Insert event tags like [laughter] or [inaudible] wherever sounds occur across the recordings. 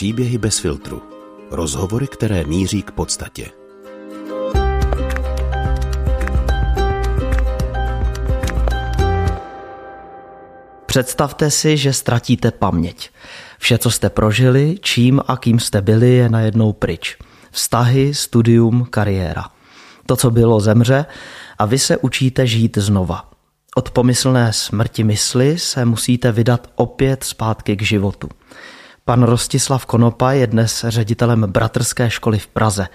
Příběhy bez filtru. Rozhovory, které míří k podstatě. Představte si, že ztratíte paměť. Vše, co jste prožili, čím a kým jste byli, je najednou pryč. Vztahy, studium, kariéra. To, co bylo, zemře a vy se učíte žít znova. Od pomyslné smrti mysli se musíte vydat opět zpátky k životu. Pan Rostislav Konopa je dnes ředitelem Bratrské školy v Praze.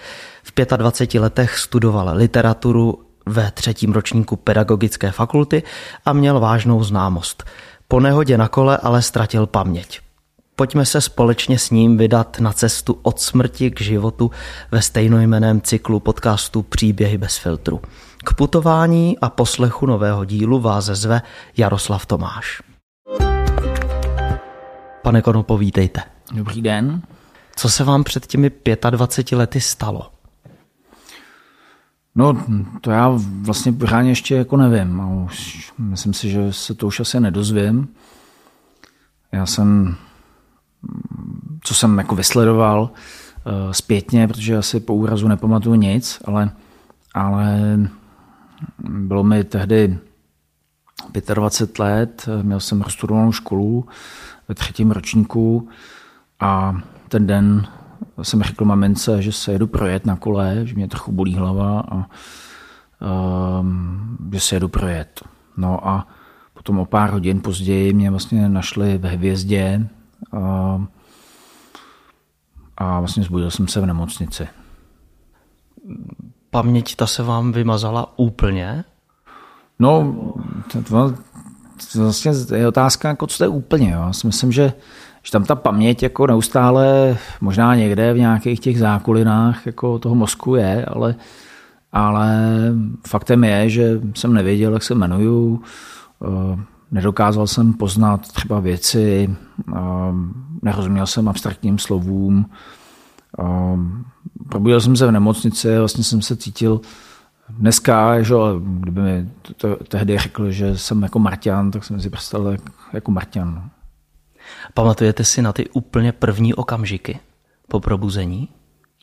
V 25 letech studoval literaturu ve třetím ročníku pedagogické fakulty a měl vážnou známost. Po nehodě na kole ale ztratil paměť. Pojďme se společně s ním vydat na cestu od smrti k životu ve stejnojmeném cyklu podcastu Příběhy bez filtru. K putování a poslechu nového dílu vás zve Jaroslav Tomáš. Pane Konopo, vítejte. Dobrý den. Co se vám před těmi 25 lety stalo? No, to já vlastně pořádně ještě jako nevím. A už, myslím si, že se to už asi nedozvím. Já jsem, co jsem jako vysledoval uh, zpětně, protože asi po úrazu nepamatuju nic, ale, ale bylo mi tehdy 25 let, měl jsem rozstudovanou školu ve třetím ročníku a ten den jsem řekl mamince, že se jedu projet na kole, že mě trochu bolí hlava a um, že se jedu projet. No a potom o pár hodin později mě vlastně našli ve hvězdě a, a vlastně zbudil jsem se v nemocnici. Paměť ta se vám vymazala úplně? No, to, to, to vlastně je otázka, jako co to je úplně. Jo. Já si myslím, že že tam ta paměť jako neustále možná někde v nějakých těch zákulinách jako toho mozku je, ale, ale faktem je, že jsem nevěděl, jak se jmenuju, eh, nedokázal jsem poznat třeba věci, eh, nerozuměl jsem abstraktním slovům, eh, probudil jsem se v nemocnici, vlastně jsem se cítil Dneska, že, kdyby mi to, to, tehdy řekl, že jsem jako Marťan, tak jsem si představil jako Marťan. No. Pamatujete si na ty úplně první okamžiky po probuzení?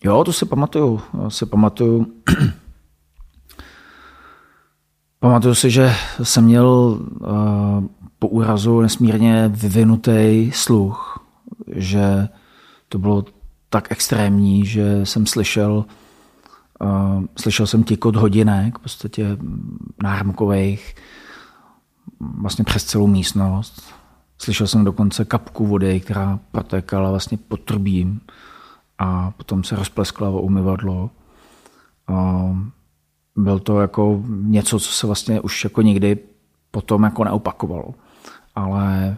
Jo, to si pamatuju. Já si pamatuju. [clears throat] pamatuju si, že jsem měl uh, po úrazu nesmírně vyvinutý sluch, že to bylo tak extrémní, že jsem slyšel slyšel jsem tikot hodinek, v podstatě náramkových, vlastně přes celou místnost Slyšel jsem dokonce kapku vody, která protékala vlastně pod trubím a potom se rozpleskla o umyvadlo. A byl to jako něco, co se vlastně už jako nikdy potom jako neopakovalo. Ale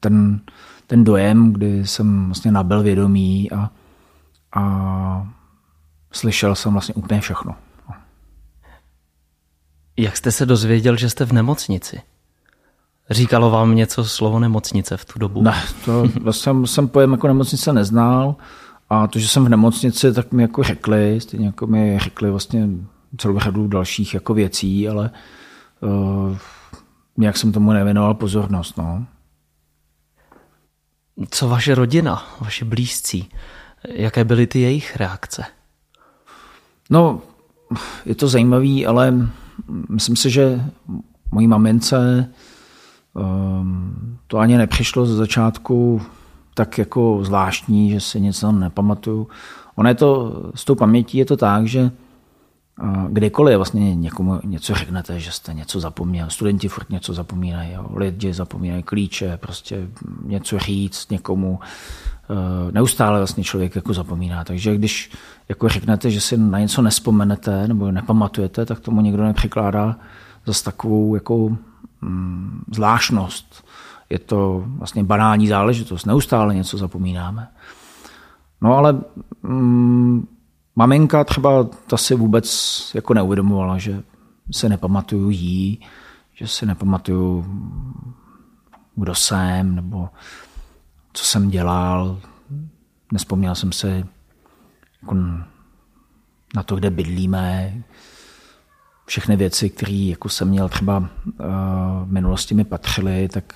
ten, ten dojem, kdy jsem vlastně nabil vědomí a, a slyšel jsem vlastně úplně všechno. Jak jste se dozvěděl, že jste v nemocnici? Říkalo vám něco slovo nemocnice v tu dobu? Ne, to jsem, jsem pojem jako nemocnice neznal a to, že jsem v nemocnici, tak mi jako řekli, stejně jako mi řekli vlastně celou řadu dalších jako věcí, ale uh, nějak jsem tomu nevěnoval pozornost. No. Co vaše rodina, vaše blízcí, jaké byly ty jejich reakce? No, je to zajímavý, ale myslím si, že mojí mamince Um, to ani nepřišlo ze začátku tak jako zvláštní, že si něco nepamatuju. Ono je to, s tou pamětí je to tak, že kdykoliv vlastně někomu něco řeknete, že jste něco zapomněl, studenti furt něco zapomínají, jo, lidi zapomínají klíče, prostě něco říct někomu, e, neustále vlastně člověk jako zapomíná, takže když jako řeknete, že si na něco nespomenete nebo nepamatujete, tak tomu někdo nepřikládá zase takovou jako Mm, zvláštnost. Je to vlastně banální záležitost. Neustále něco zapomínáme. No ale mm, maminka třeba ta si vůbec jako neuvědomovala, že se nepamatuju jí, že si nepamatuju, kdo jsem, nebo co jsem dělal. Nespomněl jsem se jako na to, kde bydlíme, všechny věci, které jako jsem měl třeba uh, v minulosti mi patřily, tak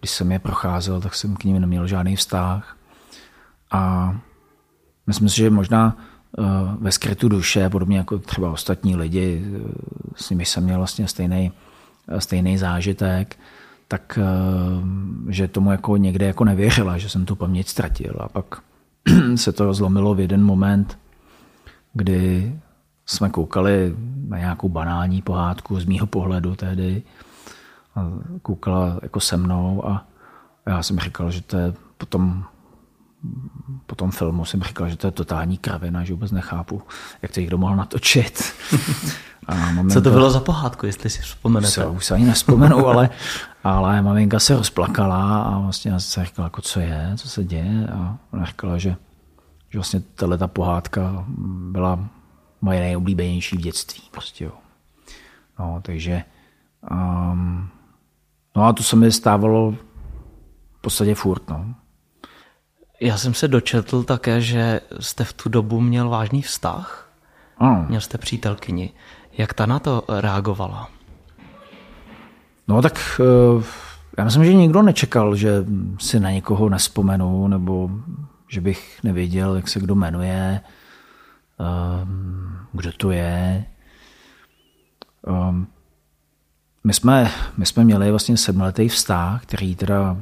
když jsem je procházel, tak jsem k ním neměl žádný vztah. A myslím si, že možná eh, ve skrytu duše, podobně jako třeba ostatní lidi, eh, s nimi jsem měl vlastně stejný, stejný zážitek, tak že tomu jako někde jako nevěřila, že jsem tu paměť ztratil. A pak [clears throat] se to zlomilo v jeden moment, kdy jsme koukali na nějakou banální pohádku z mýho pohledu tehdy. A koukala jako se mnou a já jsem říkal, že to je potom po tom filmu jsem říkal, že to je totální kravina, že vůbec nechápu, jak to někdo mohl natočit. [laughs] A maminka, Co to bylo za pohádku, jestli si vzpomenete? Se, už se ani nespomenu, ale, ale maminka se rozplakala a vlastně já jsem říkal, jako co je, co se děje a ona říkala, že, že vlastně tahle ta pohádka byla moje nejoblíbenější v dětství. Prostě, jo. No, takže um, no a to se mi stávalo v podstatě furt. No. Já jsem se dočetl také, že jste v tu dobu měl vážný vztah. Ano. Měl jste přítelkyni. Jak ta na to reagovala? No tak eh, já myslím, že nikdo nečekal, že si na někoho nespomenu, nebo že bych nevěděl, jak se kdo jmenuje, ehm, kdo to je. Ehm, my jsme, my jsme měli vlastně sedmletý vztah, který teda,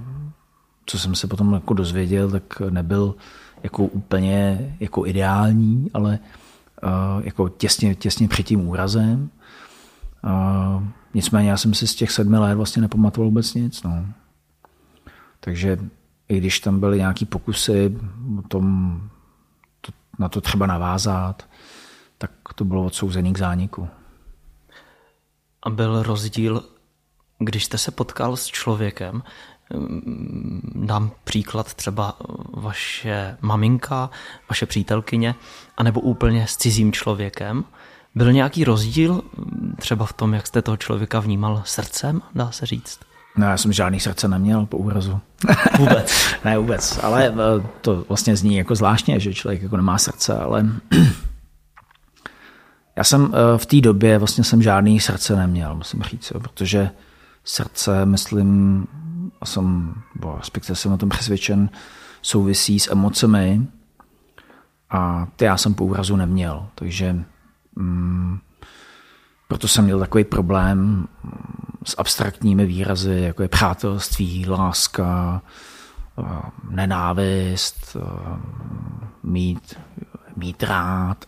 co jsem se potom jako dozvěděl, tak nebyl jako úplně jako ideální, ale uh, jako těsně, těsně před tím úrazem. Uh, nicméně já jsem si z těch sedmi let vlastně nepamatoval vůbec nic. No. Takže i když tam byly nějaké pokusy o tom, to, na to třeba navázat, tak to bylo odsouzený k zániku. A byl rozdíl, když jste se potkal s člověkem, dám příklad třeba vaše maminka, vaše přítelkyně, anebo úplně s cizím člověkem, byl nějaký rozdíl třeba v tom, jak jste toho člověka vnímal srdcem, dá se říct? No, já jsem žádný srdce neměl po úrazu. [laughs] Vůbec? ne, vůbec. Ale eh, to vlastně zní jako zvláštně, že člověk jako nemá srdce, ale [clears throat] já jsem eh, v té době vlastně jsem žádný srdce neměl, musím říct, jo, protože srdce, myslím, a jsem, bo respektive jsem o tom přesvědčen, souvisí s emocemi a ty já jsem po úrazu neměl, takže mm, proto jsem měl takový problém s abstraktními výrazy, jako je přátelství, láska, nenávist, mít, mít rád.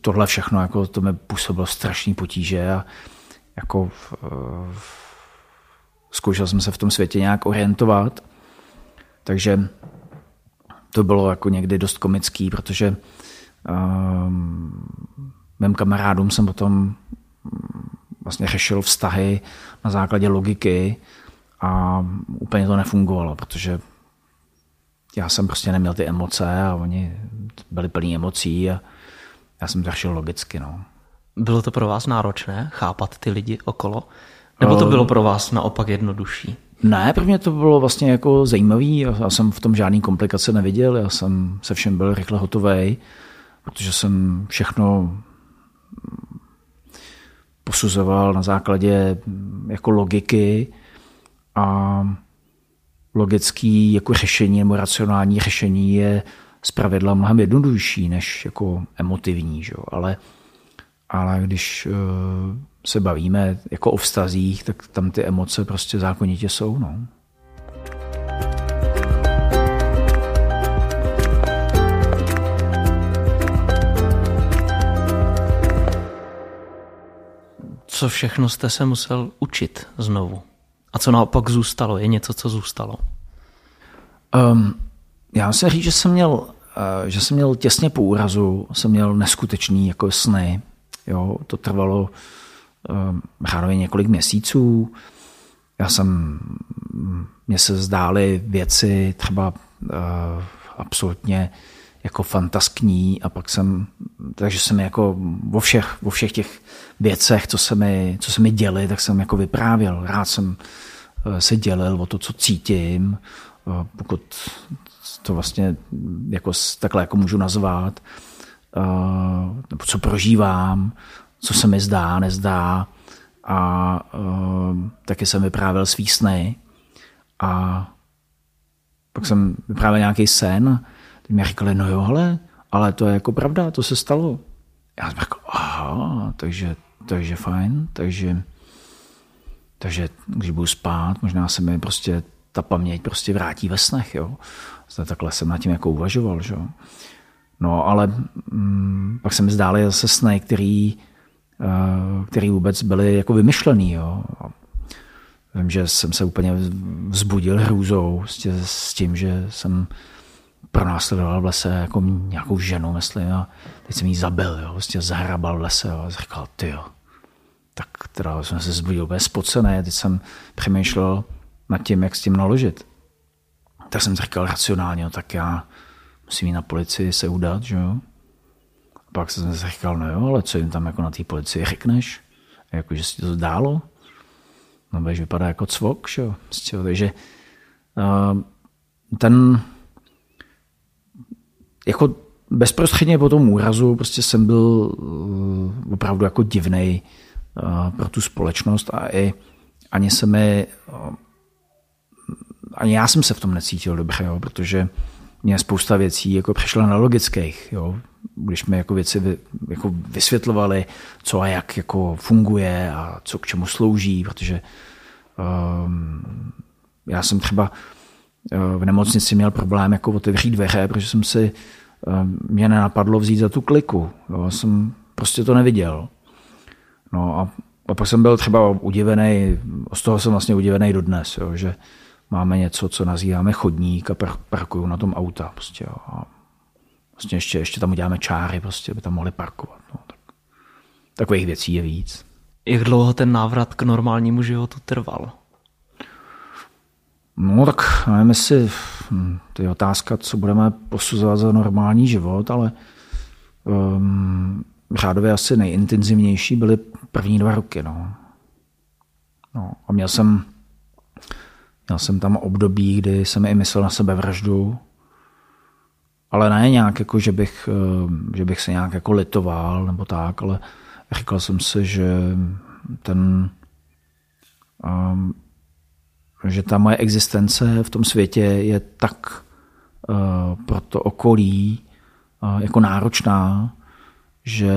Tohle všechno jako to mi působilo strašný potíže a jako v, v, zkoušel jsem se v tom světě nějak orientovat. Takže to bylo jako někdy dost komický, protože um, mým kamarádům jsem potom vlastně řešil vztahy na základě logiky a úplně to nefungovalo, protože já jsem prostě neměl ty emoce a oni byli plní emocí a já jsem to řešil logicky. No. Bylo to pro vás náročné chápat ty lidi okolo? Nebo to bylo pro vás naopak jednodušší? Ne, pro mě to bylo vlastně jako zajímavý. Já jsem v tom žádný komplikace neviděl. Já jsem se všem byl rychle hotový, protože jsem všechno posuzoval na základě jako logiky a logický jako řešení nebo racionální řešení je zpravidla mnohem jednodušší než jako emotivní. Že? Ale, ale když uh, se bavíme jako o vztazích, tak tam ty emoce prostě zákonitě jsou. No. Co všechno jste se musel učit znovu? A co naopak zůstalo? Je něco, co zůstalo? Um, já se říct, že jsem měl, eh, že jsem měl těsně po úrazu, jsem měl neskutečný jako sny. Jo, to trvalo um, řádově několik měsíců. Já jsem, mně se zdály věci třeba uh, absolutně jako fantaskní a pak jsem, takže jsem jako vo všech, vo všech těch věcech, co se mi, co se mi děli, tak jsem jako vyprávěl. Rád jsem eh, se dělil o to, co cítím, eh, pokud to vlastně jako, takhle jako můžu nazvat, eh, nebo co prožívám, co se mi zdá, nezdá a taky jsem vyprávěl svý sny a pak jsem vyprávěl nějaký sen, ty mi říkali, no jo, hele, ale to je jako pravda, to se stalo. Já jsem řekl, aha, takže, takže fajn, takže, takže když budu spát, možná se mi prostě ta paměť prostě vrátí ve snech, jo. Takhle jsem nad tím jako uvažoval, že. No, ale mm, pak se mi zdály zase sny, který, uh, který vůbec byly jako vymyšlený, jo. Vím, že jsem se úplně vzbudil hrůzou s tím, že jsem pronásledoval v lese jako nějakou ženu, myslím, a teď jsem jí zabil, jo, prostě zahrabal v lese, jo, a říkal, ty jo. Tak teda jsem se zbudil úplně spocený, teď jsem přemýšlel nad tím, jak s tím naložit. Tak jsem říkal racionálně, no, tak já musím jít na policii se udat, že jo. Pak jsem si říkal, no jo, ale co jim tam jako na té policii řekneš? Jako, že si to zdálo? No budeš vypadá jako cvok, že jo. Prostě, takže uh, ten jako bezprostředně po tom úrazu prostě jsem byl uh, opravdu jako divnej uh, pro tu společnost a i ani se mi uh, ani já jsem se v tom necítil dobře, jo, protože mě spousta věcí jako přišla na logických, jo, když mi jako věci vy, jako vysvětlovali, co a jak jako funguje a co k čemu slouží, protože um, já jsem třeba uh, v nemocnici měl problém jako otevřít dveře, protože jsem si um, mě nenapadlo vzít za tu kliku. Jo, jsem prostě to neviděl. No a, a pak jsem byl třeba udivený, z toho jsem vlastně udivený dodnes, jo, že máme něco, co nazýváme chodník a parkují na tom auta. Prostě, jo. A vlastně ještě, ještě tam uděláme čáry, prostě, aby tam mohli parkovat. No, tak, takových věcí je víc. Jak dlouho ten návrat k normálnímu životu trval? No tak nevím, jestli hm, to je otázka, co budeme posuzovat za normální život, ale um, řádově asi nejintenzivnější byly první dva roky. No. No, a měl jsem Měl jsem tam období, kdy jsem i myslel na sebe vraždu, ale ne nějak jako, že bych, eh, že bych se nějak jako litoval nebo tak, ale říkal jsem si, že ten, um, že ta moje existence v tom světě je tak uh, pro to okolí jako náročná, že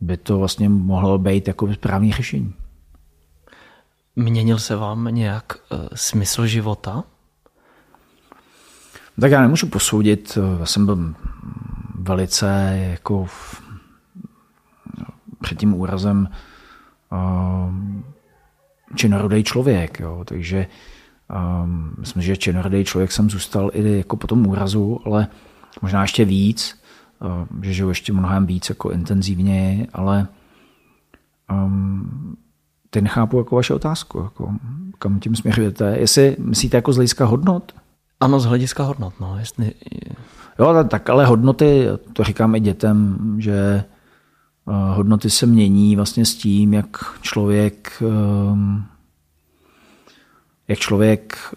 by to vlastně mohlo být jako správný řešení. Měnil se vám nějak uh, smysl života? Tak já nemůžu posoudit, eh, já jsem byl velice jako v, před tím úrazem uh, činorodý člověk, jo, takže myslím, že činorodý člověk jsem zůstal i jako po tom úrazu, ale možná ještě víc, že žiju ještě mnohem víc jako intenzivně, ale teď nechápu jako vaše otázku, jako, kam tím směřujete. Jestli myslíte jako z hlediska hodnot? Ano, z hlediska hodnot, no. Jestli... Jo, tak ale hodnoty, to říkám i dětem, že eh, hodnoty se mění vlastně s tím, jak člověk ehm, jak člověk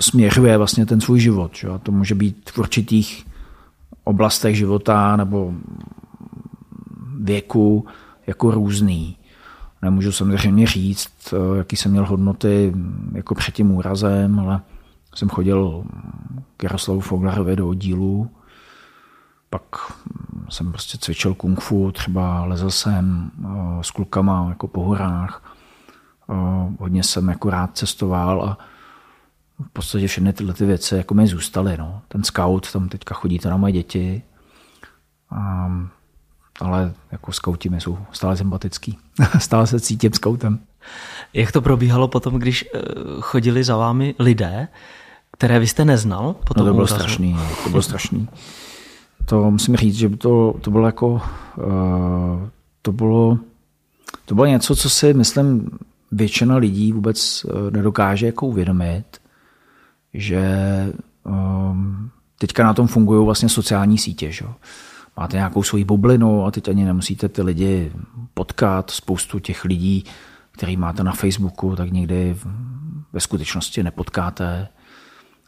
směřuje vlastně ten svůj život. Že? To může být v určitých oblastech života nebo věku jako různý. Nemůžu samozřejmě říct, eh, jaký jsem měl hodnoty jako před tím úrazem, ale jsem chodil k Jaroslavu Foglarovi do oddílu, pak jsem prostě cvičil kung fu, třeba lezl jsem eh, s klukama jako po horách, eh, hodně jsem jako rád cestoval a v podstatě všechny tyhle ty věci jako mi zůstaly. No. Ten scout, tam teďka chodí to na moje děti. A ale jako skauti mi jsou stále sympatický. [laughs] stále se cítím skautem. Jak to probíhalo potom, když eh, chodili za vámi lidé, které vy jste neznal? No to bylo úrazu? strašný, to bylo [laughs] strašný. To musím říct, že to, to bylo jako, uh, to bylo, to bylo něco, co si myslím většina lidí vůbec eh, nedokáže jako uvědomit, že um, teďka na tom fungují vlastně sociální sítě. Že? Máte nějakou svoji bublinu a teď ani nemusíte ty lidi potkat. Spoustu těch lidí, který máte na Facebooku, tak někdy ve skutečnosti nepotkáte,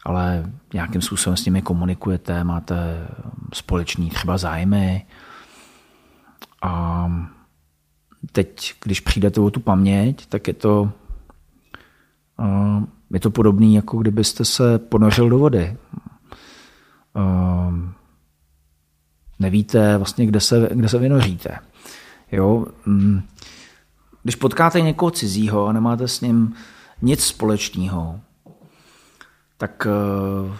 ale nějakým způsobem s nimi komunikujete, máte společný třeba zájmy. A teď, když přijdete o tu paměť, tak je to je to podobné, jako kdybyste se ponořil do vody. Nevíte vlastně, kde se, kde se vynoříte. Jo? Mm, když potkáte někoho cizího a nemáte s ním nic společného, tak uh,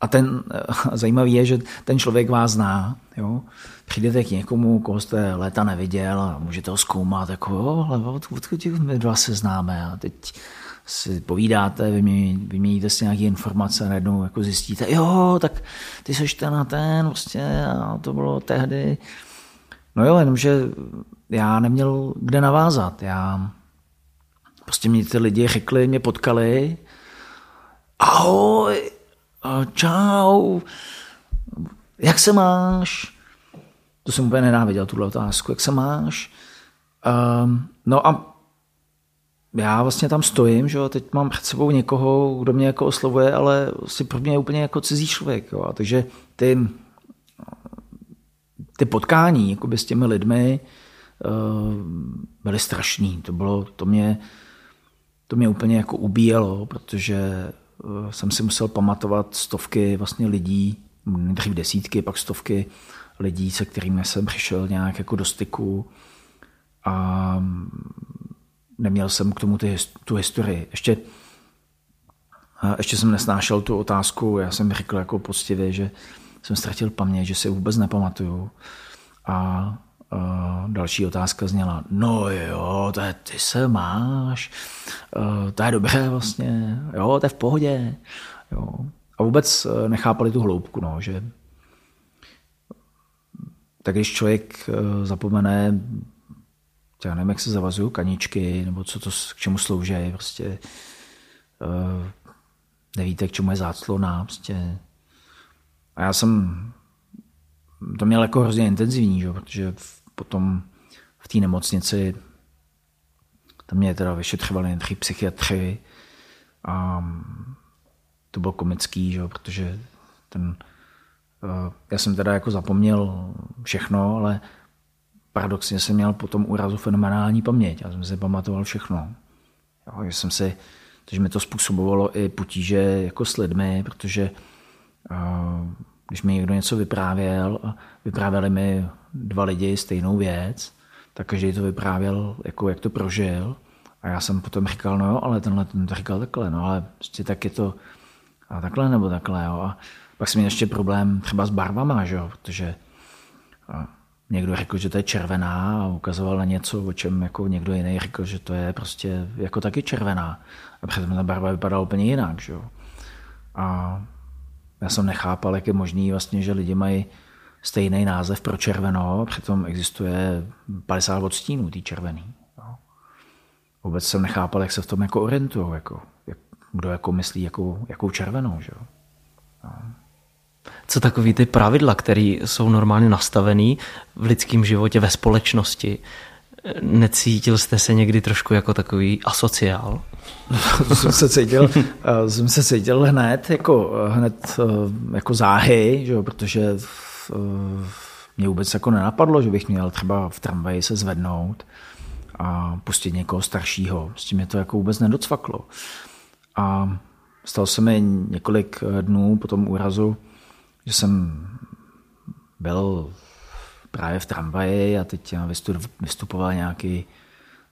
a ten [laughs] zajímavý je, že ten člověk vás zná. Jo? Přijdete k někomu, koho jste léta neviděl a můžete ho zkoumat, jako jo, ale odkud my dva se známe a teď si povídáte, vyměníte si nějaké informace a najednou jako zjistíte, jo, tak ty seš ten a ten, prostě a to bylo tehdy. No jo, jenomže já neměl kde navázat. Já prostě mě ty lidi řekli, mě potkali, ahoj, čau, jak se máš? To jsem úplně nenáviděl, tuhle otázku. Jak se máš? Um, no a já vlastně tam stojím, že jo, teď mám před sebou někoho, kdo mě jako oslovuje, ale si pro mě je úplně jako cizí člověk. Jo. Takže ty, ty potkání jakoby s těmi lidmi uh, byly strašný. To, bylo, to, mě, to mě úplně jako ubíjelo, protože uh, jsem si musel pamatovat stovky vlastně lidí, dřív desítky, pak stovky lidí, se kterými jsem přišel nějak jako do styku a neměl jsem k tomu ty, tu historii. Ještě, ještě jsem nesnášel tu otázku, já jsem řekl jako poctivě, že jsem ztratil paměť, že si vůbec nepamatuju. A, a další otázka zněla, no jo, to je, ty se máš, to je dobré vlastně, jo, to je v pohodě. Jo. A vůbec e, nechápali tu hloubku, no, že tak když člověk e, zapomene já nevím, jak se zavazují kaničky, nebo co to k čemu slouží, prostě uh, nevíte, k čemu je záclona, prostě. A já jsem to měl jako hrozně intenzivní, že? protože potom v té nemocnici tam mě teda vyšetřovali tři psychiatři a to bylo komický, že? protože ten, uh, já jsem teda jako zapomněl všechno, ale paradoxně jsem měl po tom úrazu fenomenální paměť. Já jsem si pamatoval všechno. Jo, že jsem si, takže mi to způsobovalo i potíže jako s lidmi, protože uh, když mi někdo něco vyprávěl a vyprávěli mi dva lidi stejnou věc, tak každý to vyprávěl, jako jak to prožil. A já jsem potom říkal, no jo, ale tenhle ten to říkal takhle, no ale prostě tak je to a takhle nebo takhle, jo. A pak jsem měl ještě problém třeba s barvama, že jo, protože někdo řekl, že to je červená a ukazoval na něco, o čem jako někdo jiný řekl, že to je prostě jako taky červená. A přitom ta barva vypadala úplně jinak. Že? A já jsem nechápal, jak je možný vlastně, že lidi mají stejný název pro červeno, přitom existuje 50 odstínů tý červený. Jo. Vůbec jsem nechápal, jak se v tom jako orientují, jako, jak, kdo jako myslí jakou, jakou červenou. Že? Jo co takový ty pravidla, které jsou normálně nastavený v lidském životě, ve společnosti. Necítil jste se někdy trošku jako takový asociál? [laughs] jsem se cítil, eh, jsem se cítil hned jako, hned eh, jako záhy, že jo, protože eh, mě vůbec jako nenapadlo, že bych měl třeba v tramvaji se zvednout a pustit někoho staršího. S tím mě to jako vůbec nedocvaklo. A stalo se mi několik dnů po tom úrazu, že jsem byl právě v tramvaji a teď vystupoval nějaký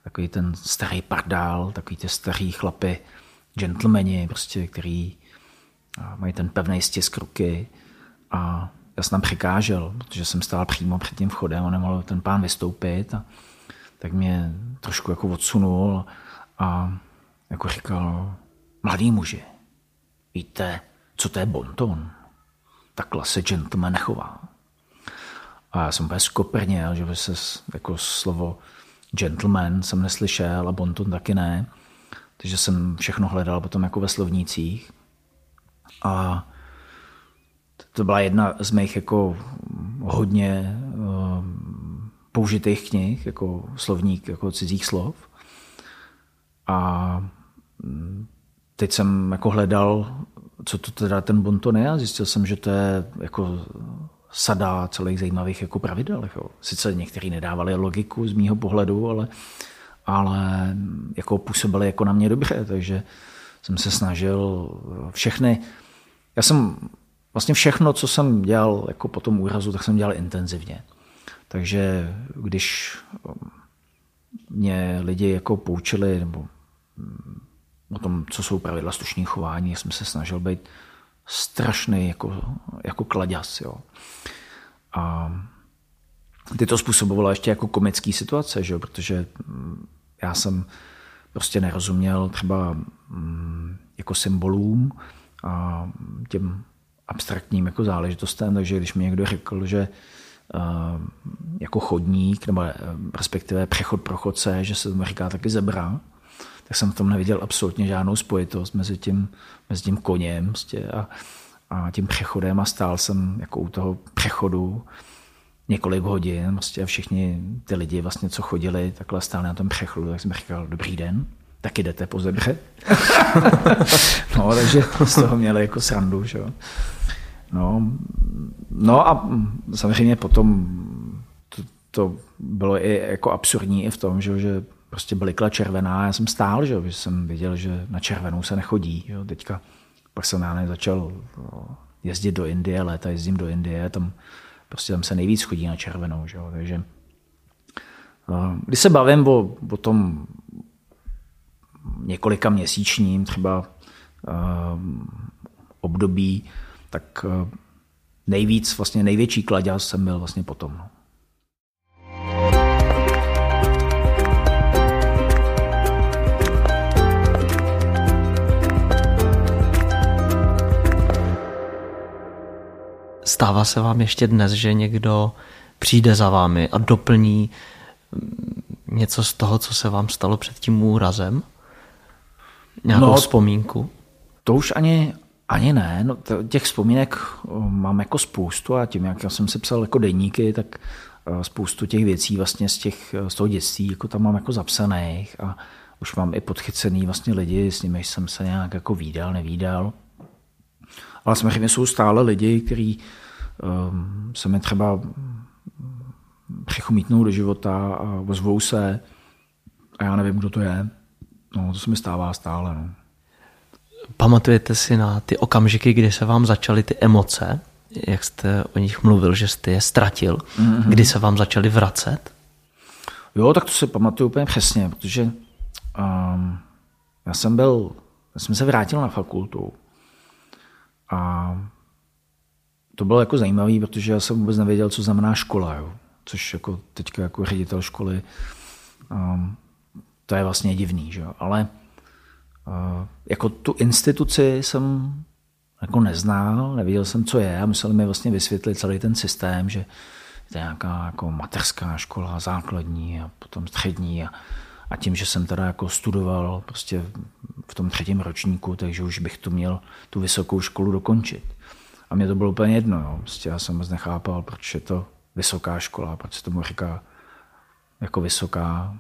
takový ten starý pardál, takový ty starý chlapy, gentlemani, prostě, který mají ten pevný stisk ruky a já jsem tam překážel, protože jsem stál přímo před tím vchodem a nemohl ten pán vystoupit a tak mě trošku jako odsunul a jako říkal, mladý muži, víte, co to je bonton? Takhle se gentleman nechová. A já jsem úplně skoprněl, že by se jako slovo gentleman jsem neslyšel a bonton taky ne. Takže jsem všechno hledal potom jako ve slovnících. A to byla jedna z mých jako hodně uh, použitých knih, jako slovník jako cizích slov. A mm, teď jsem jako hledal co to teda ten bonton je a zjistil jsem, že to je jako sada celých zajímavých jako pravidel. Jako. Sice některý nedávali logiku z mýho pohledu, ale, ale jako působily jako na mě dobře, takže jsem se snažil všechny, já jsem vlastně všechno, co jsem dělal jako po tom úrazu, tak jsem dělal intenzivně. Takže když mě lidi jako poučili nebo o tom, co jsou pravidla slušného chování, jsem se snažil být strašný jako, jako kladěs. Jo. A ty to způsobovalo ještě jako komický situace, že? protože mm, já jsem prostě nerozuměl třeba mm, jako symbolům a těm abstraktním jako záležitostem, takže když mi někdo řekl, že uh, jako chodník, nebo eh, respektive přechod pro chodce, že se tomu říká taky zebra, tak jsem v tom neviděl absolutně žádnou spojitost mezi tím, mezi tím koněm prostě a, a tím přechodem a stál jsem jako u toho přechodu několik hodin prostě a všichni ty lidi vlastně, co chodili, takhle stáli na tom přechodu, tak jsem říkal, dobrý den, taky jdete po zebře. [laughs] no, takže z toho měli jako srandu, že jo. No, no a samozřejmě potom to, to bylo i jako absurdní i v tom, že, že prostě blikla červená, já jsem stál, že, jsem viděl, že na červenou se nechodí. Jo. Teďka pak jsem já začal jezdit do Indie, léta jezdím do Indie, tam prostě tam se nejvíc chodí na červenou. Že? Takže když se bavím o, o tom několika měsíčním třeba uh, období, tak uh, nejvíc, vlastně největší kladěz jsem byl vlastně potom. No. Stává se vám ještě dnes, že někdo přijde za vámi a doplní mm, něco z toho, co se vám stalo před tím úrazem? Nějakou no, vzpomínku? To už ani, ani ne. No, těch vzpomínek mám jako spoustu a tím, jak já jsem si psal jako denníky, tak spoustu těch věcí vlastně z, těch, z toho dětství jako tam mám jako zapsaných a už mám i podchycený vlastně lidi, s nimi jsem se nějak jako výdal, nevídal. Ale samozřejmě jsou stále lidi, kteří se mi třeba přichomítnou do života a ozvou se a já nevím, kdo to je. No, to se mi stává stále. No. Pamatujete si na ty okamžiky, kdy se vám začaly ty emoce, jak jste o nich mluvil, že jste je ztratil, mm-hmm. kdy se vám začaly vracet? Jo, tak to si pamatuju úplně přesně, protože um, já jsem byl, já jsem se vrátil na fakultu a to bylo jako zajímavé, protože já jsem vůbec nevěděl, co znamená škola, jo. což jako teďka jako ředitel školy um, to je vlastně divný, že? ale uh, jako tu instituci jsem jako neznal, nevěděl jsem, co je a museli mi vlastně vysvětlit celý ten systém, že to je nějaká jako mateřská škola, základní a potom střední a, a tím, že jsem teda jako studoval prostě v tom třetím ročníku, takže už bych tu měl tu vysokou školu dokončit. A mě to bylo úplně jedno. Jo. Prostě já jsem moc nechápal, proč je to vysoká škola, proč se tomu říká jako vysoká,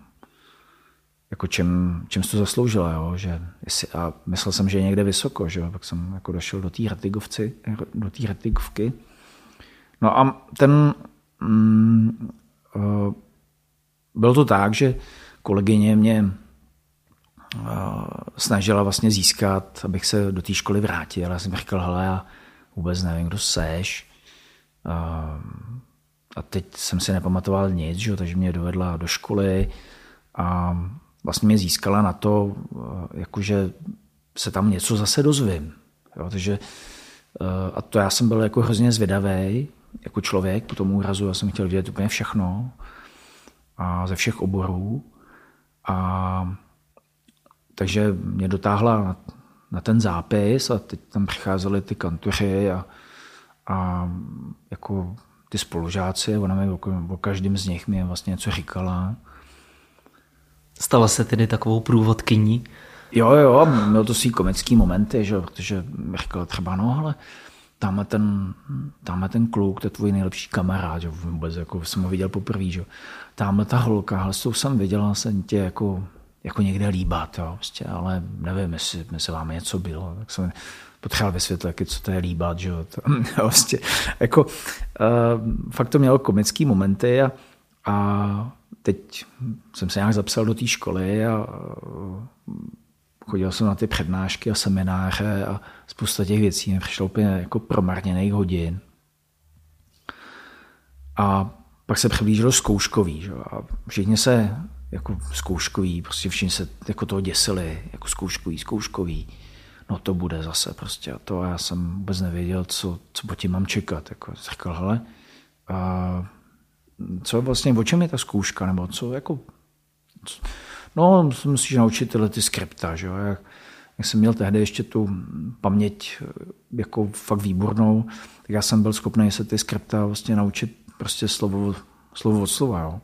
jako čem, čem jsi to zasloužila, jo? Že jestli, a myslel jsem, že je někde vysoko, že jo? pak jsem jako došel do té do té ratigovky. No a ten, mm, uh, bylo to tak, že kolegyně mě uh, snažila vlastně získat, abych se do té školy vrátil. Já jsem říkal, hele, já vůbec nevím, kdo seš. A teď jsem si nepamatoval nic, že? takže mě dovedla do školy a vlastně mě získala na to, jakože se tam něco zase dozvím. Jo, takže, a to já jsem byl jako hrozně zvědavý, jako člověk po tom úrazu, já jsem chtěl vědět úplně všechno a ze všech oborů. A takže mě dotáhla na, ten zápis a teď tam přicházely ty kantoři a, a jako ty spolužáci, ona mi o, každém z nich mi vlastně něco říkala. Stala se tedy takovou průvodkyní? Jo, jo, měl to svý komický momenty, že? protože mi říkal třeba, no ale tam ten, tam ten kluk, to je tvůj nejlepší kamarád, že? vůbec jako jsem ho viděl poprvé, že? Tam ta holka, ale s tou jsem viděla, jsem tě jako, jako někde líbat, jo, prostě, ale nevím, jestli, jestli vám něco bylo, tak jsem potřeboval vysvětlit, co to je líbat, že jo, [laughs] prostě, jako, uh, fakt to mělo komický momenty a, a teď jsem se nějak zapsal do té školy a chodil jsem na ty přednášky a semináře a spousta těch věcí mi přišlo úplně jako promarněných hodin. A pak se přiblížilo zkouškový. Že? A všichni se jako zkouškový, prostě všichni se jako toho děsili, jako zkouškový, zkouškový. No to bude zase prostě a to a já jsem vůbec nevěděl, co, co po tím mám čekat. Jako říkal, hele, a co vlastně, o čem je ta zkouška, nebo co, jako, co, no, musíš naučit tyhle ty skripta, že jo, jak, jak jsem měl tehdy ještě tu paměť jako fakt výbornou, tak já jsem byl schopný se ty skripta vlastně naučit prostě slovo, slovo od slova, jo.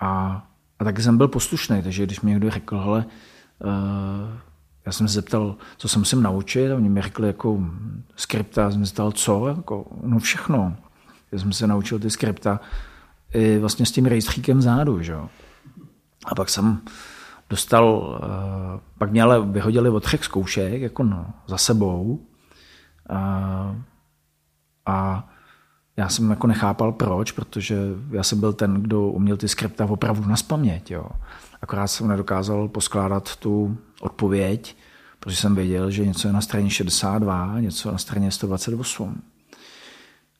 A, a taky jsem byl poslušný, takže když mi někdo řekl, hele, uh, já jsem se zeptal, co se musím naučit a oni mi řekli jako skripta, já jsem se zeptal, co, jako, no všechno. Já jsem se naučil ty skripta i vlastně s tím rejstříkem zádu, že jo. A pak jsem dostal, uh, pak mě ale vyhodili od třech zkoušek, jako no, za sebou. Uh, a já jsem jako nechápal proč, protože já jsem byl ten, kdo uměl ty skripta opravdu na spaměť. Jo. Akorát jsem nedokázal poskládat tu odpověď, protože jsem věděl, že něco je na straně 62, něco na straně 128.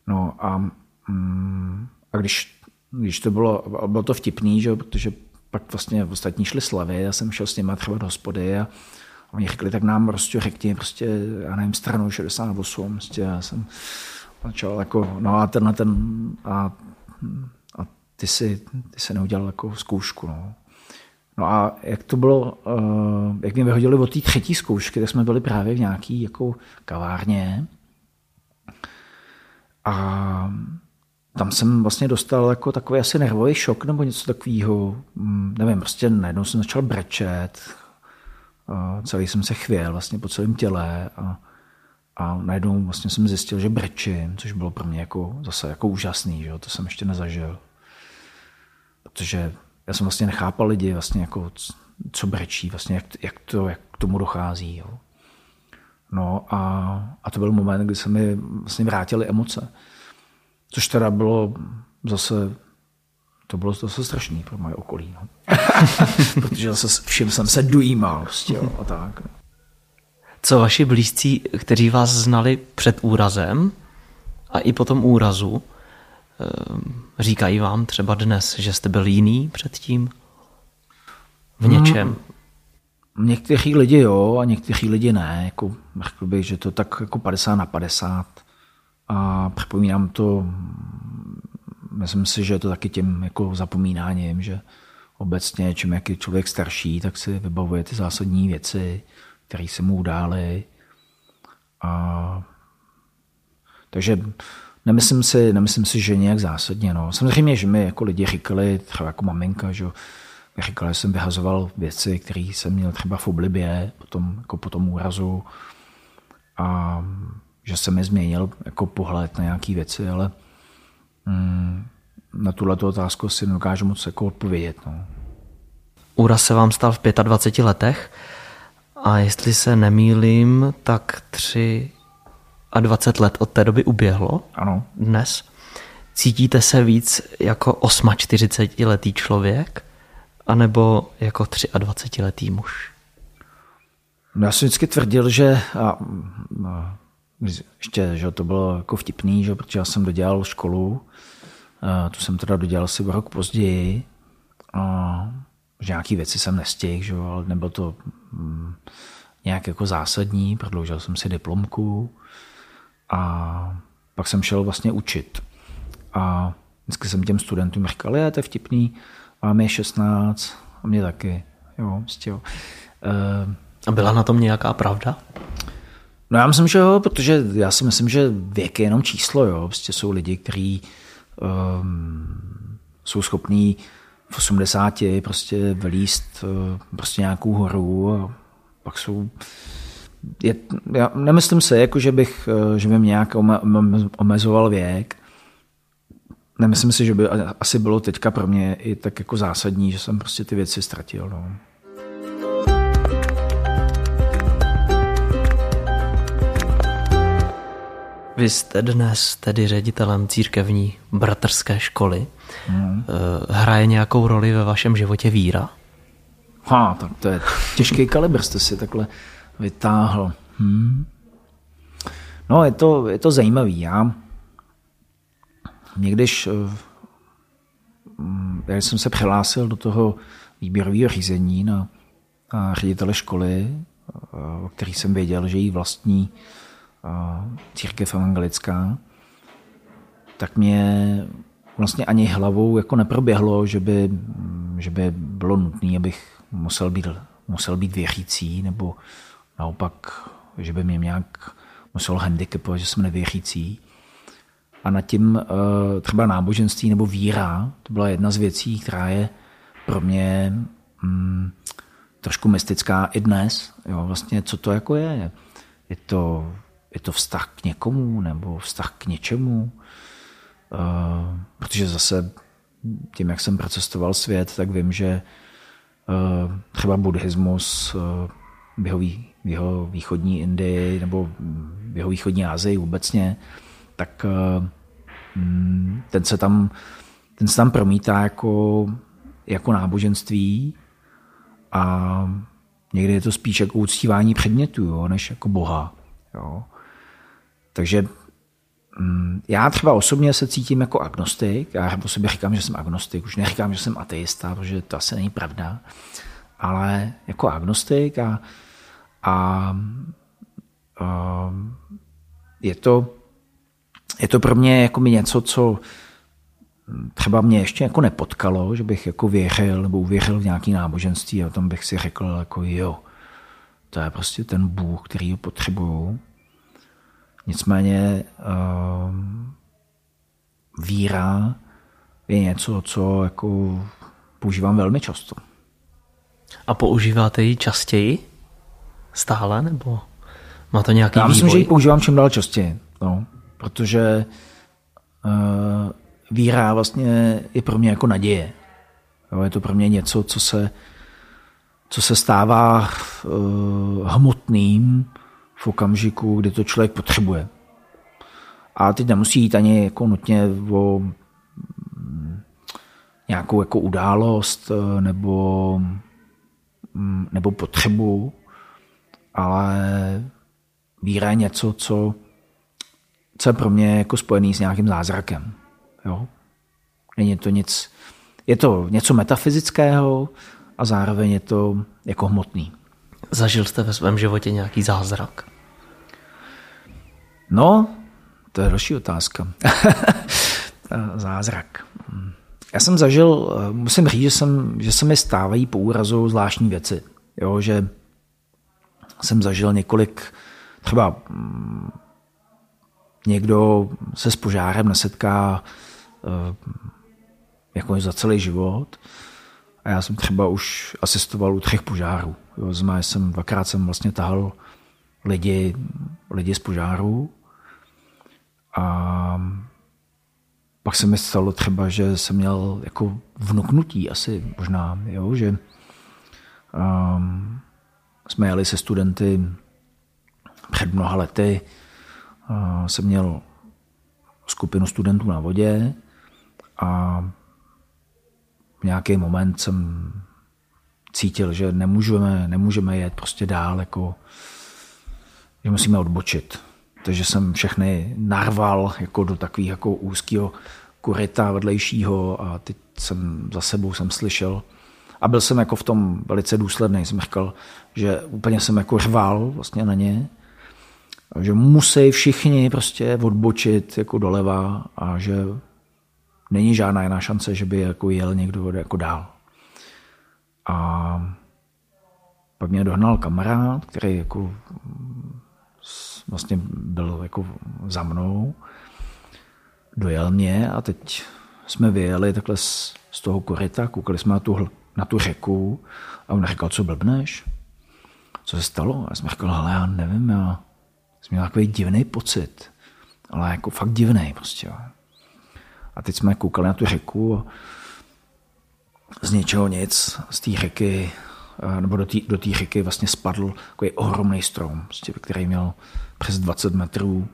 No a, mm, a když, když to bylo, bylo to vtipný, že, protože pak vlastně ostatní šli slavy, já jsem šel s nimi třeba do hospody a oni řekli, tak nám prostě řekni, prostě, já nevím, stranu 68, prostě já jsem začal jako, no a tenhle ten, a, a ty si, ty si neudělal jako zkoušku, no. No a jak to bylo, uh, jak mě vyhodili od té třetí zkoušky, tak jsme byli právě v nějaký jako kavárně a tam jsem vlastně dostal jako takový asi nervový šok nebo něco takového. Mm, nevím, prostě najednou jsem začal brečet, a celý jsem se chvěl vlastně po celém těle a, a najednou vlastně jsem zjistil, že brečím, což bylo pro mě jako zase jako úžasný, že jo? to jsem ještě nezažil. Protože já jsem vlastně nechápal lidi, vlastně jako, co brečí, vlastně jak, jak, to, jak k tomu dochází. Jo. No a, a to byl moment, kdy se mi vlastně vrátily emoce. Což teda bylo zase, to bylo zase strašný pro moje okolí. No. [laughs] Protože zase všem jsem se dojímal prostě, jo, a tak. Co vaši blízcí, kteří vás znali před úrazem a i po tom úrazu, Ehm, říkají vám třeba dnes, že jste byl jiný předtím v něčem? Hmm, někteří lidi jo a někteří lidi ne. Jako, řekl bych, že to tak jako 50 na 50. A připomínám to, myslím si, že je to taky tím jako zapomínáním, že obecně, čím jak je člověk starší, tak si vybavuje ty zásadní věci, které se mu udály. A, takže Nemyslím si, nemyslím si, že nějak zásadně. No. Samozřejmě, že mi jako lidi říkali, třeba jako maminka, že říkala, že jsem vyhazoval věci, které jsem měl třeba v oblibě, potom, jako po tom úrazu a že se mi změnil jako pohled na nějaké věci, ale mm, na tuhle otázku si nedokážu moc jako odpovědět. No. Úraz se vám stal v 25 letech a jestli se nemýlím, tak tři a 20 let od té doby uběhlo. Ano. Dnes. Cítíte se víc jako 48-letý člověk, anebo jako 23-letý muž? Já jsem vždycky tvrdil, že a, a, ještě, že to bylo jako vtipný, že, protože já jsem dodělal školu, a, tu jsem teda dodělal asi rok později, a, že nějaký věci jsem nestihl, že, ale nebylo to mm, nějak jako zásadní, prodloužil jsem si diplomku, a pak jsem šel vlastně učit. A vždycky jsem těm studentům říkal, je, to je vtipný, vám je 16 a mě taky. Jo, prostě jo. Uh, a byla na tom nějaká pravda? No já myslím, že jo, protože já si myslím, že věk je jenom číslo, jo. Prostě jsou lidi, kteří um, jsou schopní v 80 prostě vylíst uh, prostě nějakou horu a pak jsou je, já nemyslím se, jako že bych, eh, že by mě nějak omezoval věk. Nemyslím si, že by asi bylo teďka pro mě i tak jako zásadní, že jsem prostě ty věci ztratil. No. Vy jste dnes tedy ředitelem církevní bratrské školy. Hmm. Hraje nějakou roli ve vašem životě víra? Ha, tak to je těžký kalibr, jste si takhle vytáhl. Hmm. No, je to, je to zajímavý. Já, mě když, eh, já jsem se přihlásil do toho výběrového řízení na, na ředitele školy, eh, o který jsem věděl, že jí vlastní eh, církev evangelická, tak mě vlastně ani hlavou jako neproběhlo, že by, že by bylo nutné, abych musel být, musel být věřící, nebo naopak, že by mě nějak musel handicapovat, že jsem nevěřící. A nad tím eh, třeba náboženství nebo víra, to byla jedna z věcí, která je pro mě mm, trošku mystická i dnes. Jo, vlastně, co to jako je? Je to, je to vztah k někomu nebo vztah k něčemu? Uh, protože zase tím, jak jsem procestoval svět, tak vím, že uh, třeba buddhismus uh, v jeho, v jeho východní Indii nebo v jeho východní Asii obecně, tak mm, ten se tam, ten se tam promítá jako, jako náboženství a někdy je to spíš jako uctívání předmětů, jo, než jako Boha. Jo. Takže mm, já třeba osobně se cítím jako agnostik. Já po sobě říkám, že jsem agnostik. Už neříkám, že jsem ateista, protože to asi není pravda. Ale jako agnostik a, a, a je, to, je to pro mě jako mi něco, co třeba mě ještě jako nepotkalo, že bych jako věřil nebo uvěřil v nějaký náboženství a tom bych si řekl jako jo, to je prostě ten Bůh, který ho potřebuju. Nicméně uh, víra je něco, co jako používám velmi často. A používáte ji častěji? Stále? Nebo má to nějaký Já myslím, vývoj? že ji používám čím dál častěji. No, protože uh, víra vlastně je pro mě jako naděje. Jo, je to pro mě něco, co se, co se stává uh, hmotným v okamžiku, kdy to člověk potřebuje. A teď nemusí jít ani jako nutně o mm, nějakou jako událost eh, nebo, mm, nebo potřebu, ale víra je něco, co, co je pro mě jako spojený s nějakým zázrakem. Jo? Není to nic, je to něco metafyzického a zároveň je to jako hmotný. Zažil jste ve svém životě nějaký zázrak? No, to je další otázka. [laughs] zázrak. Já jsem zažil, musím říct, že, jsem, že se mi stávají po úrazu zvláštní věci. Jo, že jsem zažil několik, třeba mm, někdo se s požárem nesetká Eh, jako za celý život. A já jsem třeba už asistoval u třech požárů. Jo, znamená, jsem dvakrát jsem vlastně tahal lidi, lidi z požáru. A pak se mi stalo třeba, že jsem měl jako vnuknutí asi možná, jo, že um, jsme jeli se studenty před mnoha lety. Uh, jsem měl skupinu studentů na vodě a v nějaký moment jsem cítil, že nemůžeme, nemůžeme jet prostě dál, jako, že musíme odbočit. Takže jsem všechny narval jako do takového jako úzkého kurita vedlejšího a teď jsem za sebou jsem slyšel a byl jsem jako v tom velice důsledný. Jsem říkal, že úplně jsem jako řval vlastně na ně, že musí všichni prostě odbočit jako doleva a že není žádná jiná šance, že by jako jel někdo jako dál. A pak mě dohnal kamarád, který jako vlastně byl jako za mnou, dojel mě a teď jsme vyjeli takhle z, z toho koryta, koukali jsme na tu, na tu řeku a on říkal, co blbneš? Co se stalo? A jsem říkal, ale já nevím, já jsem měl takový divný pocit, ale jako fakt divný prostě. A teď jsme koukali na tu řeku a z něčeho nic, z té řeky, nebo do té do řeky vlastně spadl takový ohromný strom, prostě, který měl přes 20 metrů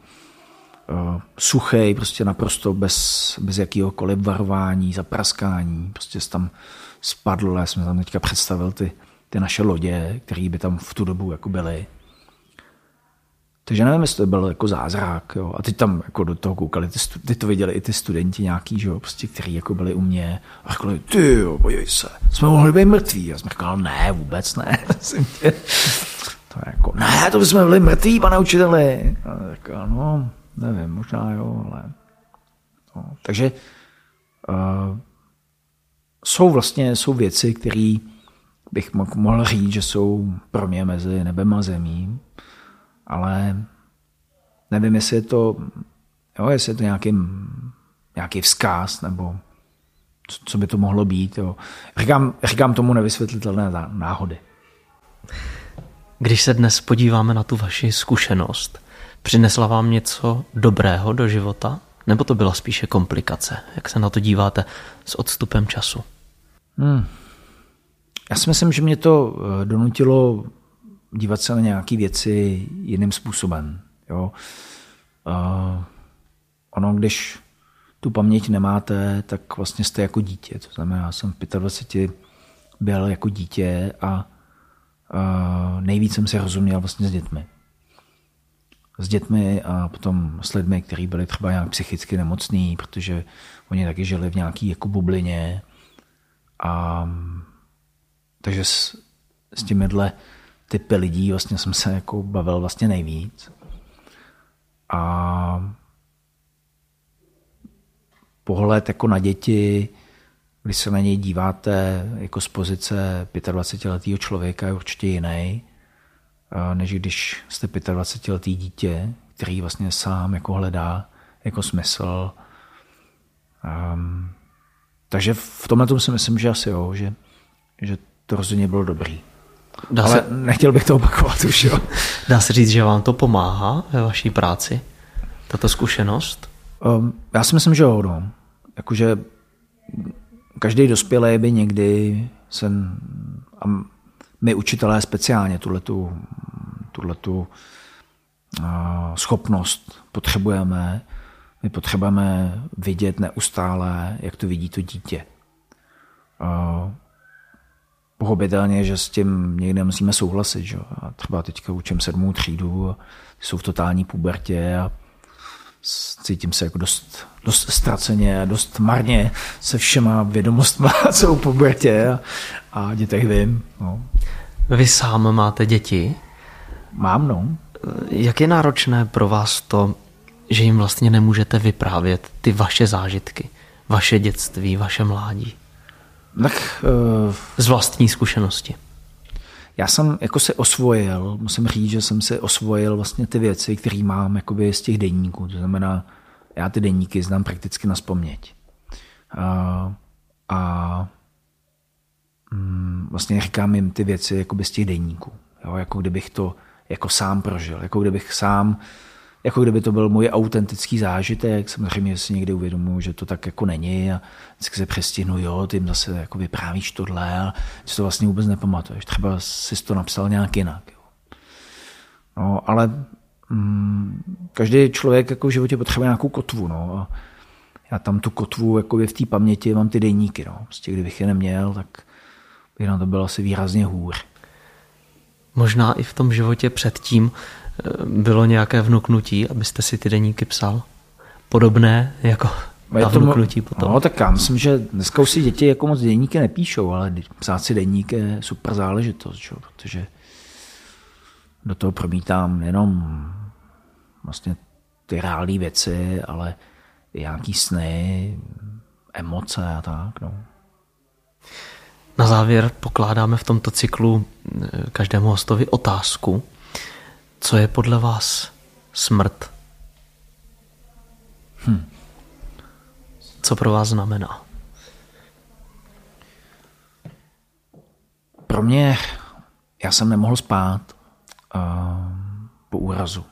uh, suchý, prostě naprosto bez, bez jakýhokoliv varování, zapraskání. Prostě tam spadl, já jsem tam teďka představil ty, ty naše lodě, které by tam v tu dobu jako byly. Takže nevím, jestli to byl jako zázrak. Jo. A teď tam jako do toho koukali, ty, ty to viděli i ty studenti nějaký, že jo, prostě, kteří jako byli u mě a řekli, ty jo, podívej se, jsme mohli být mrtví. A jsem říkal, ne, vůbec ne. [laughs] to je jako, ne, to bychom byli mrtví, pane učiteli. A říkal, no, nevím, možná jo, ale... No. Takže uh, jsou vlastně jsou věci, které bych mohl říct, že jsou pro mě mezi nebem a zemí ale nevím, jestli je to, jo, jestli je to nějaký, nějaký vzkaz, nebo co, co by to mohlo být. Jo. Říkám, říkám tomu nevysvětlitelné náhody. Když se dnes podíváme na tu vaši zkušenost, přinesla vám něco dobrého do života? Nebo to byla spíše komplikace? Jak se na to díváte s odstupem času? Hmm. Já si myslím, že mě to eh, donutilo dívat se na nějaké věci jiným způsobem. Jo. Uh, ono, když tu paměť nemáte, tak vlastně jste jako dítě. To znamená, já jsem v 25 byl jako dítě a uh, nejvíc jsem se rozuměl vlastně s dětmi. S dětmi a potom s lidmi, kteří byli třeba nějak psychicky nemocní, protože oni taky žili v nějaké jako bublině. A, takže s, s těmihle typy lidí vlastně jsem se jako bavil vlastně nejvíc. A pohled jako na děti, když se na něj díváte jako z pozice 25-letého člověka, je určitě jiný, než když jste 25-letý dítě, který vlastně sám jako hledá jako smysl. Um, takže v tomhle si myslím, že asi jo, že, že to rozhodně bylo dobrý. Dá Ale se... nechtěl bych to opakovat už, jo. Dá se říct, že vám to pomáhá ve vaší práci, tato zkušenost? Um, já si myslím, že jo, no. Jakože každý dospělý by někdy se, a my učitelé speciálně tuhletu, tuhletu uh, schopnost potřebujeme. My potřebujeme vidět neustále, jak to vidí to dítě. Uh, pochopitelně, že s tím někde musíme souhlasit. Že? A třeba teďka učím sedmou třídu, jsou v totální pubertě a cítím se jako dost, dost ztraceně a dost marně se všema vědomostmi, [laughs] co v pubertě a, a dětech vím. No. Vy sám máte děti? Mám, no. Jak je náročné pro vás to, že jim vlastně nemůžete vyprávět ty vaše zážitky, vaše dětství, vaše mládí? Tak, uh, z vlastní zkušenosti. Já jsem jako se osvojil, musím říct, že jsem se osvojil vlastně ty věci, které mám jakoby z těch denníků. To znamená, já ty denníky znám prakticky na vzpomněť. Uh, a um, vlastně říkám jim ty věci jakoby z těch denníků. Jo, jako kdybych to jako sám prožil, jako kdybych sám jako kdyby to byl můj autentický zážitek. Samozřejmě si někdy uvědomuji, že to tak jako není a vždycky se přestihnu, jo, ty jim zase jako vyprávíš tohle a si to vlastně vůbec nepamatuješ. Třeba jsi to napsal nějak jinak. Jo. No, ale mm, každý člověk jako v životě potřebuje nějakou kotvu. No, a já tam tu kotvu jako v té paměti mám ty dejníky. No. Prostě kdybych je neměl, tak by na to bylo asi výrazně hůř. Možná i v tom životě předtím bylo nějaké vnuknutí, abyste si ty deníky psal? Podobné jako na vnuknutí potom? No, tak já myslím, že dneska už si děti jako moc deníky nepíšou, ale psát si deníky je super záležitost, čo? protože do toho promítám jenom vlastně ty reální věci, ale i nějaký sny, emoce a tak. No. Na závěr pokládáme v tomto cyklu eh, každému hostovi otázku, co je podle vás smrt? Hm. Co pro vás znamená? Pro mě, já jsem nemohl spát uh, po úrazu,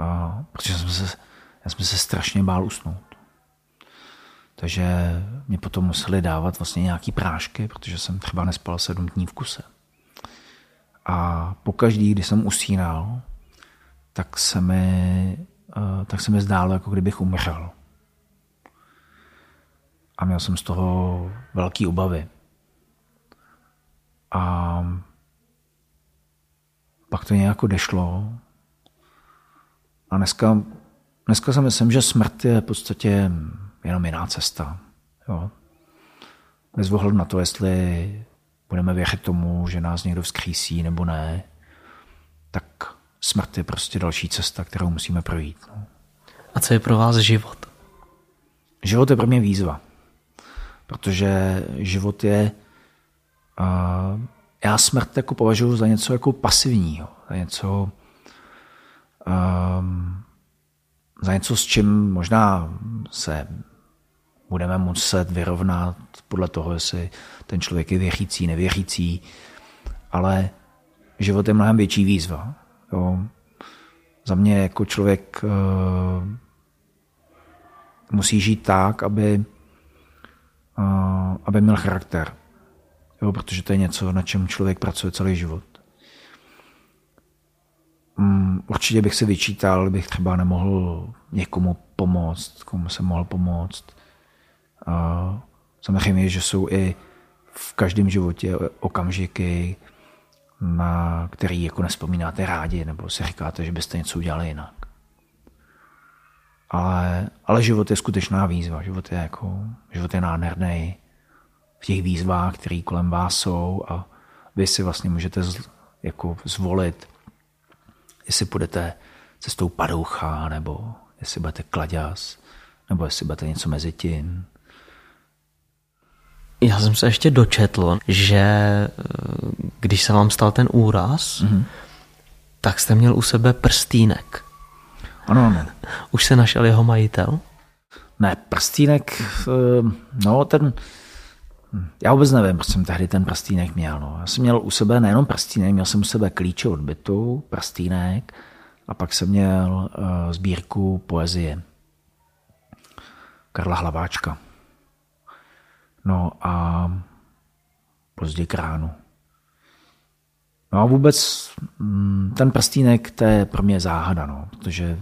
uh, protože jsem se, já jsem se strašně bál usnout. Takže mě potom museli dávat vlastně nějaký prášky, protože jsem třeba nespal sedm dní v kuse. A pokaždý, když jsem usínal, tak se mi tak se mi zdálo, jako kdybych umřel. A měl jsem z toho velký obavy. A pak to nějak dešlo. A dneska, dneska si myslím, že smrt je v podstatě jenom jiná cesta. Jo. Bez ohledu na to, jestli budeme věřit tomu, že nás někdo vzkřísí nebo ne, tak smrt je prostě další cesta, kterou musíme projít. No. A co je pro vás život? Život je pro mě výzva. Protože život je... Uh, já smrt jako považuji za něco jako pasivního, za něco, um, za něco, s čím možná se budeme muset vyrovnat podle toho, jestli ten člověk je věřící, nevěřící, ale život je mnohem větší výzva. Jo. Za mě jako člověk uh, musí žít tak, aby, uh, aby měl charakter. Jo, protože to je něco, na čem člověk pracuje celý život. Um, určitě bych si vyčítal, bych třeba nemohl někomu pomoct, komu jsem mohl pomoct. Uh, samozřejmě, že jsou i v každém životě okamžiky, na který jako nespomínáte rádi, nebo si říkáte, že byste něco udělali jinak. Ale, ale život je skutečná výzva. Život je, jako, život je nádherný v těch výzvách, které kolem vás jsou a vy si vlastně můžete z, jako zvolit, jestli půjdete cestou padoucha, nebo jestli budete kladěz, nebo jestli budete něco mezi tím. Já jsem se ještě dočetl, že eh, když se vám stal ten úraz, mm-hmm. tak jste měl u sebe prstýnek. Ano, ano. [laughs] Už se našel jeho majitel? Ne, prstýnek, eh, no ten, já vůbec nevím, proč jsem tehdy ten prstýnek měl. No. Já jsem měl u sebe nejenom prstýnek, měl jsem u sebe klíče od bytu, prstýnek a pak jsem měl uh, sbírku poezie Karla Hlaváčka. No a později kránu. No a vůbec mm, ten prstýnek, to je pro mě záhada, no, protože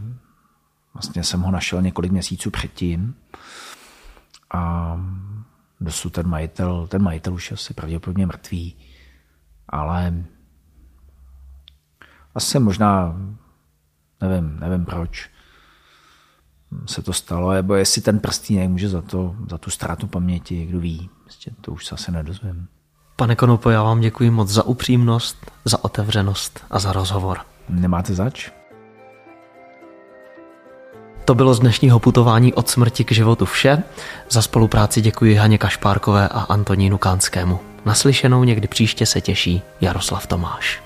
vlastně jsem ho našel několik měsíců předtím a dosud ten majitel, ten majitel už je asi pravděpodobně mrtvý, ale asi možná, nevím, nevím proč se to stalo, nebo jestli ten prstýnek může za, to, za tu ztrátu paměti, kdo ví, prostě to už se asi nedozvím. Pane Konopo, já vám děkuji moc za upřímnost, za otevřenost a za rozhovor. Nemáte zač? To bylo z dnešního putování od smrti k životu vše. Za spolupráci děkuji Haně Kašpárkové a Antonínu Kánskému. Naslyšenou někdy příště se těší Jaroslav Tomáš.